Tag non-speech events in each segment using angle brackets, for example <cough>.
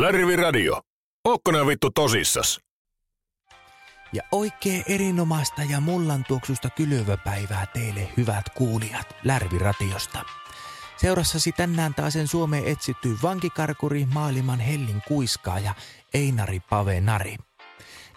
Lärvi Radio. Ootko vittu tosissas? Ja oikein erinomaista ja mullan tuoksusta kylvöpäivää teille hyvät kuulijat Lärviratiosta. Seurassasi tänään taas sen Suomeen etsitty vankikarkuri maailman Hellin kuiskaaja Einari Pave Nari –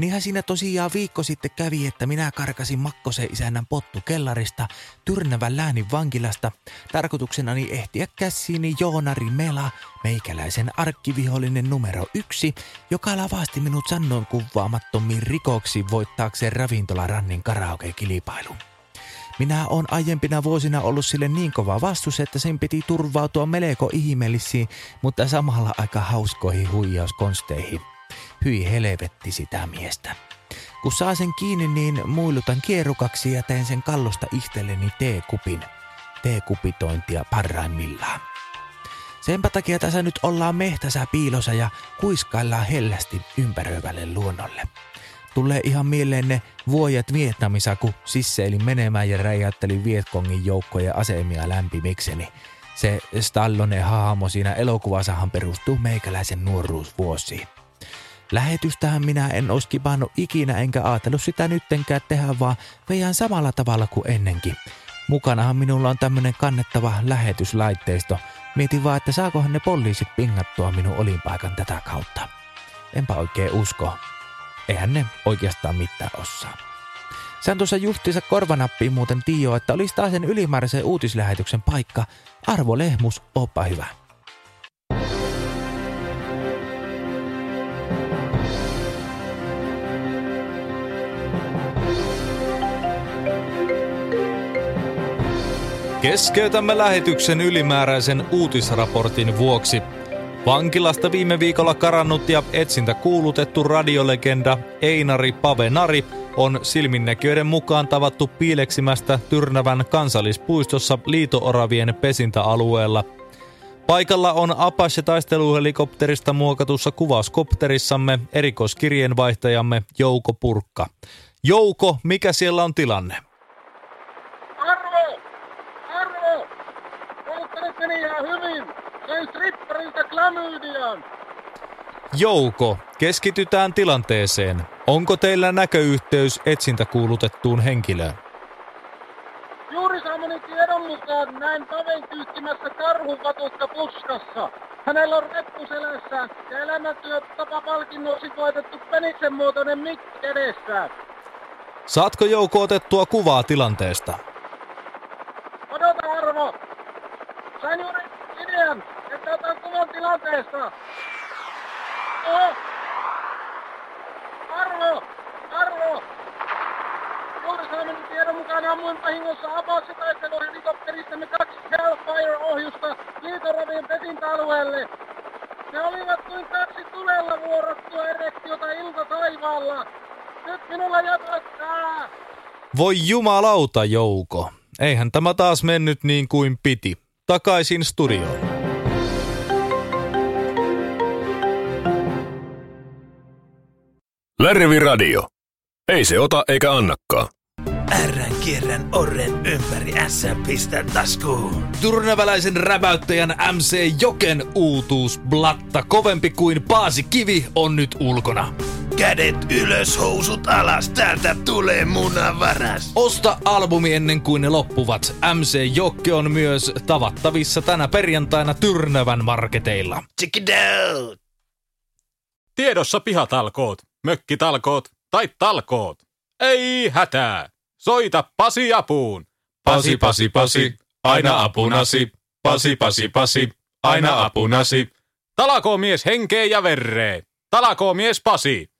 Niinhän siinä tosiaan viikko sitten kävi, että minä karkasin Makkosen isännän pottu kellarista Tyrnävän läänin vankilasta. Tarkoituksenani ehtiä käsiini Joonari Mela, meikäläisen arkkivihollinen numero yksi, joka lavasti minut sannoin kuvaamattomiin rikoksi voittaakseen ravintolarannin karaoke-kilpailun. Minä on aiempina vuosina ollut sille niin kova vastus, että sen piti turvautua melko ihmeellisiin, mutta samalla aika hauskoihin huijauskonsteihin – Hyi helvetti sitä miestä. Kun saa sen kiinni, niin muilutan kierukaksi ja teen sen kallosta itselleni teekupin. Teekupitointia parhaimmillaan. Senpä takia tässä nyt ollaan mehtäsä piilossa ja kuiskaillaan hellästi ympäröivälle luonnolle. Tulee ihan mieleen ne vuodet Vietnamissa, kun sisseilin menemään ja räjäyttelin Vietkongin joukkoja asemia lämpimikseni. Se Stallone hahmo siinä elokuvassahan perustuu meikäläisen nuoruusvuosiin. Lähetystähän minä en olisi kipannut ikinä enkä ajatellut sitä nyttenkään tehdä, vaan veijän samalla tavalla kuin ennenkin. Mukanahan minulla on tämmönen kannettava lähetyslaitteisto. Mietin vaan, että saakohan ne poliisit pingattua minun olinpaikan tätä kautta. Enpä oikein usko. Eihän ne oikeastaan mitään osaa. Sään tuossa justiinsa korvanappiin muuten Tio, että olisi taas sen ylimääräisen uutislähetyksen paikka. Arvo Lehmus, oppa hyvä. Keskeytämme lähetyksen ylimääräisen uutisraportin vuoksi. Vankilasta viime viikolla karannut ja etsintä kuulutettu radiolegenda Einari Pavenari on silminnäkijöiden mukaan tavattu piileksimästä Tyrnävän kansallispuistossa liitooravien pesintäalueella. Paikalla on Apache-taisteluhelikopterista muokatussa kuvauskopterissamme erikoiskirjeenvaihtajamme Jouko Purkka. Jouko, mikä siellä on tilanne? Ihan hyvin. Sain stripparilta klamydian. Jouko, keskitytään tilanteeseen. Onko teillä näköyhteys etsintäkuulutettuun henkilöön? Juuri saamani tiedon mukaan näin Paven kyykkimässä karhukatusta puskassa. Hänellä on reppu selässä ja elämäntyötapapalkinnoksi koetettu peniksen muotoinen mikki edessään. Saatko Jouko otettua kuvaa tilanteesta? Odota Arvo, Sain juuri idean, että otan kuvan tilanteesta. Oh! Arvo! Arvo! Juuri saamani tiedon mukaan ammuin vahingossa Apache-taisteluhelikopteristamme kaksi Hellfire-ohjusta liitoravien pesintäalueelle. Ne olivat kuin kaksi tulella vuorottua erektiota ilta taivaalla. Nyt minulla jatkaa! Voi jumalauta, Jouko. Eihän tämä taas mennyt niin kuin piti takaisin studioon. Lärvi Radio. Ei se ota eikä annakaan. Ärrän kierrän orren ympäri S pistän taskuun. Turnaväläisen räväyttäjän MC Joken uutuus Blatta kovempi kuin Paasi Kivi on nyt ulkona. Kädet ylös, housut alas, täältä tulee munavaras. Osta albumi ennen kuin ne loppuvat. MC Jokke on myös tavattavissa tänä perjantaina Tyrnävän marketeilla. Check it out! Tiedossa pihatalkoot, mökkitalkoot tai talkoot. Ei hätää! Soita Pasi apuun! Pasi, pasi, pasi, aina apunasi. Pasi, pasi, pasi, aina apunasi. Talakoo mies henkeen ja verreen. Talakoo mies Pasi.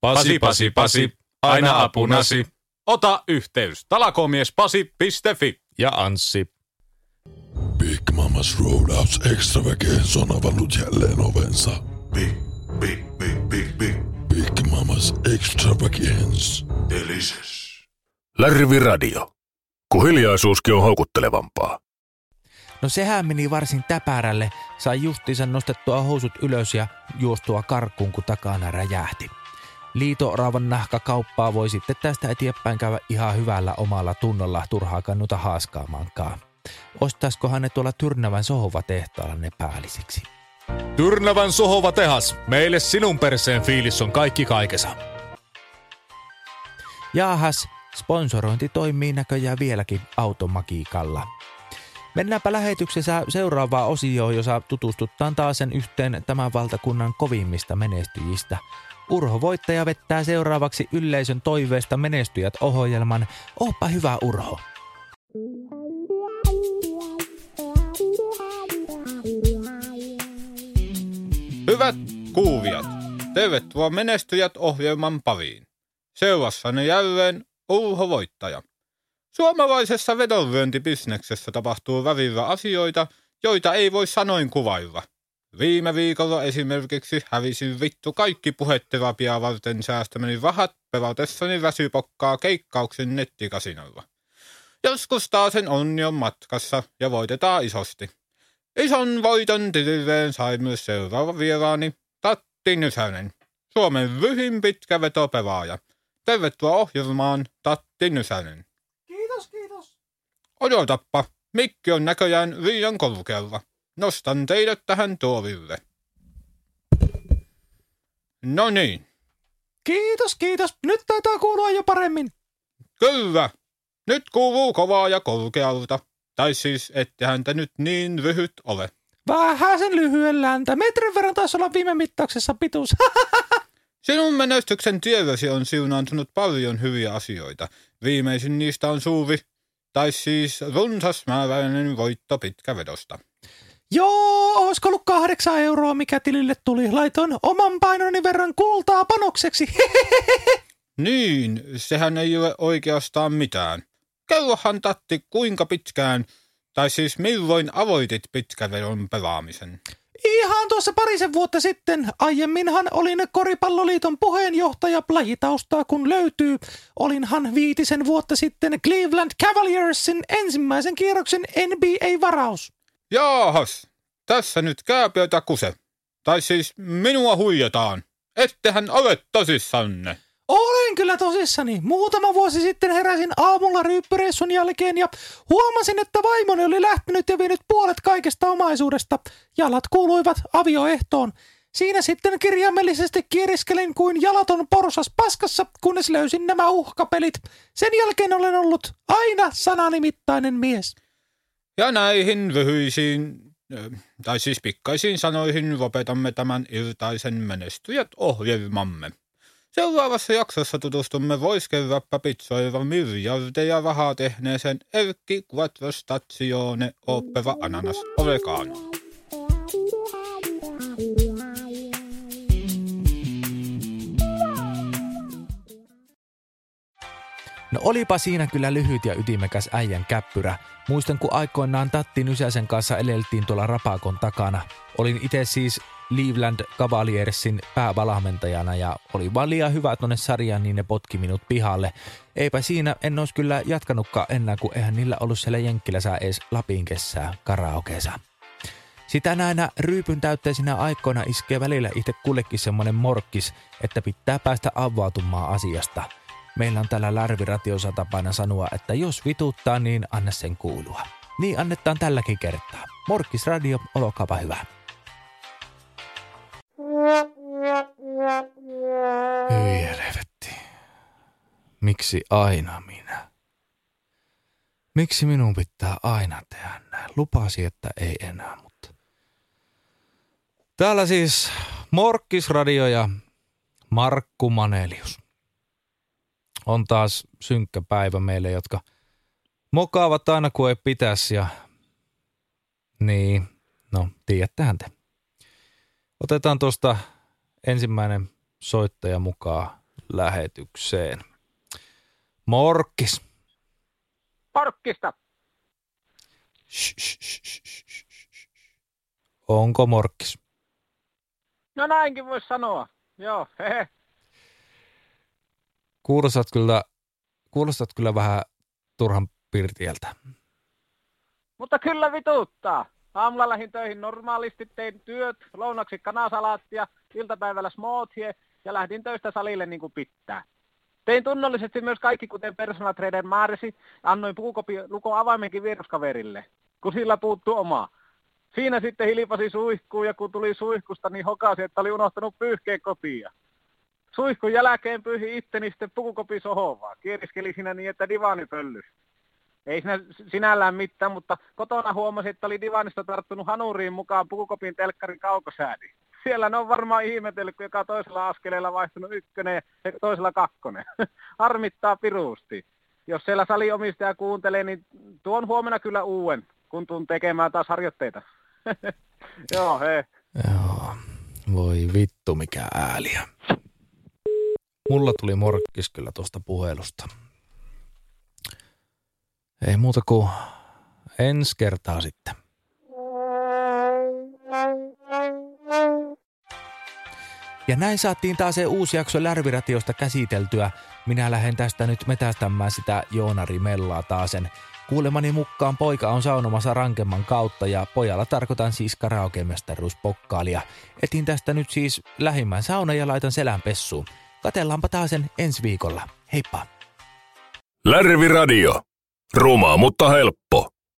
Pasi, pasi, pasi, aina apunasi. Ota yhteys talakomiespasi.fi. Ja Anssi. Big Mamas Roadhouse Extravaganza on avannut jälleen ovensa. Big, big, big, big, big. Big Mamas Extravaganza. Delicious. Lärvi Radio. Kun hiljaisuuskin on houkuttelevampaa. No sehän meni varsin täpärälle. Sai justiinsa nostettua housut ylös ja juostua karkuun, kun takana räjähti. Liito-oravan nahkakauppaa voi sitten tästä eteenpäin käydä ihan hyvällä omalla tunnolla turhaa kannuta haaskaamaankaan. Ostaisikohan ne tuolla Tyrnävän sohovatehtaalla ne päällisiksi? Tyrnävän sohova tehas. Meille sinun perseen fiilis on kaikki kaikessa. Jaahas, sponsorointi toimii näköjään vieläkin automagiikalla. Mennäänpä lähetyksessä seuraavaan osioon, jossa tutustuttaan taas sen yhteen tämän valtakunnan kovimmista menestyjistä. Urho Voittaja vettää seuraavaksi yleisön toiveesta menestyjät ohjelman. Oppa hyvä Urho. Hyvät kuuvijat, tervetuloa Menestyjät ohjelman pariin. Seurassani jälleen Urho Voittaja. Suomalaisessa vedonlyöntibisneksessä tapahtuu välillä asioita, joita ei voi sanoin kuvailla. Viime viikolla esimerkiksi hävisin vittu kaikki puheterapiaa varten säästämäni rahat pelatessani väsypokkaa keikkauksen nettikasinolla. Joskus taas sen onni on matkassa ja voitetaan isosti. Ison voiton tililleen sai myös seuraava vieraani, Tatti Nysänen, Suomen lyhin pitkä vetopelaaja. Tervetuloa ohjelmaan, Tatti Nysänen. Kiitos, kiitos. Odotappa, mikki on näköjään liian korkealla. Nostan teidät tähän tuoville. No niin, Kiitos, kiitos. Nyt taitaa kuulua jo paremmin. kyllä. Nyt kuuluu kovaa ja korkealta. Tai siis, ettehän te nyt niin lyhyt ole. Vähän sen lyhyelläntä. Metrin verran taisi olla viime mittauksessa pituus. <laughs> Sinun menestyksen tielläsi on siunaantunut paljon hyviä asioita. Viimeisin niistä on suuri, tai siis runsasmääräinen voitto pitkävedosta. Joo, olisiko ollut kahdeksan euroa, mikä tilille tuli. Laitoin oman painoni verran kultaa panokseksi. <laughs> Niin, sehän ei ole oikeastaan mitään. Kerrohan Tatti, kuinka pitkään, tai siis milloin avoitit pitkävedon pelaamisen? Ihan tuossa parisen vuotta sitten. Aiemminhan olin Koripalloliiton puheenjohtaja lajitaustaa kun löytyy. Olinhan viitisen vuotta sitten Cleveland Cavaliersin ensimmäisen kierroksen NBA-varaus. Jaahas, tässä nyt kääpiötä kuse. Tai siis minua huijataan. Ettehän ole tosissanne. Olen kyllä tosissani. Muutama vuosi sitten heräsin aamulla ryyppyreissun jälkeen ja huomasin, että vaimoni oli lähtenyt ja vienyt puolet kaikesta omaisuudesta. Jalat kuuluivat avioehtoon. Siinä sitten kirjaimellisesti kieriskelin kuin jalaton porsas paskassa, kunnes löysin nämä uhkapelit. Sen jälkeen olen ollut aina sananimittainen mies. Ja näihin lyhyisiin, tai siis pikkaisiin sanoihin lopetamme tämän iltaisen menestyjät ohjelmamme. Seuraavassa jaksossa tutustumme voiskeräppä pizzoiva miljardeja rahaa tehneeseen Erkki Quattro Stazione Opera Ananas Oregano. No olipa siinä kyllä lyhyt ja ytimekäs äijän käppyrä. Muistan, kun aikoinaan Tatti Nysäsen kanssa eleltiin tuolla rapakon takana. Olin itse siis Cleveland Cavaliersin päävalmentajana ja oli vaan liian hyvä tonne sarjaan, niin ne potki minut pihalle. Eipä siinä, en olisi kyllä jatkanutkaan enää, kun eihän niillä ollut siellä Jenkkilässä edes Lapin kesää karaokeessa. Sitä näinä ryypyn täytteisinä aikoina iskee välillä itse kullekin semmonen morkkis, että pitää päästä avautumaan asiasta. Meillä on täällä Lärviratiossa tapana sanoa, että jos vituttaa, niin anna sen kuulua. Niin annetaan tälläkin kertaa. Morkkis Radio, olkaapa hyvä. Miksi aina minä? Miksi minun pitää aina tehdä näin? Lupasi, että ei enää, mutta... Täällä siis Morkkisradio ja Markku Manelius. On taas synkkä päivä meille, jotka mokaavat aina kuin ei pitäisi ja... Niin, no tiedättehän te. Otetaan tuosta ensimmäinen soittaja mukaan lähetykseen. Morkkis. Parkkista. Shh, shh, shh, shh, shh, shh. Onko Morkkis? No näinkin voisi sanoa. Joo, hehe. Kuulostat kyllä, kuulostat kyllä vähän turhan pirtieltä. Mutta kyllä vituttaa. Aamulla lähdin töihin normaalisti, tein työt, lounaksi kanasalaattia, iltapäivällä smoothie ja lähdin töistä salille niin kuin pitää. Tein tunnollisesti myös kaikki, kuten personal trader Maarisi, annoin puukopi lukon avaimenkin viruskaverille, kun sillä puuttuu omaa. siinä sitten hilpasi suihkuun ja kun tuli suihkusta, niin hokasi, että oli unohtanut pyyhkeen kotia. Suihkun jälkeen pyyhi itteni sitten pukukopi sohovaa. Kieriskeli siinä niin, että divaani pöllys. Ei siinä sinällään mitään, mutta kotona huomasi, että oli divanista tarttunut hanuriin mukaan pukukopin telkkarin kaukosäädi. Siellä ne on varmaan ihmetellyt, kun joka toisella askeleella vaihtunut ykkönen ja toisella kakkonen. <laughs> Harmittaa piruusti. Jos siellä saliomistaja kuuntelee, niin tuon huomenna kyllä uuden, kun tuun tekemään taas harjoitteita. <laughs> Joo, hei. Joo, voi vittu mikä ääliä. Mulla tuli morkkis kyllä tuosta puhelusta. Ei muuta kuin ensi kertaa sitten. Ja näin saatiin taas se uusi jakso Lärviratiosta käsiteltyä. Minä lähden tästä nyt metästämään sitä Joonari Mellaa taasen. Kuulemani mukaan poika on saunomassa rankemman kautta ja pojalla tarkoitan siis karaokemestaruuspokkaalia. Etin tästä nyt siis lähimmän sauna ja laitan selän pessuun. Katellaanpa taasen ensi viikolla. Heippa! Lärvi Radio. Ruma, mutta helppo.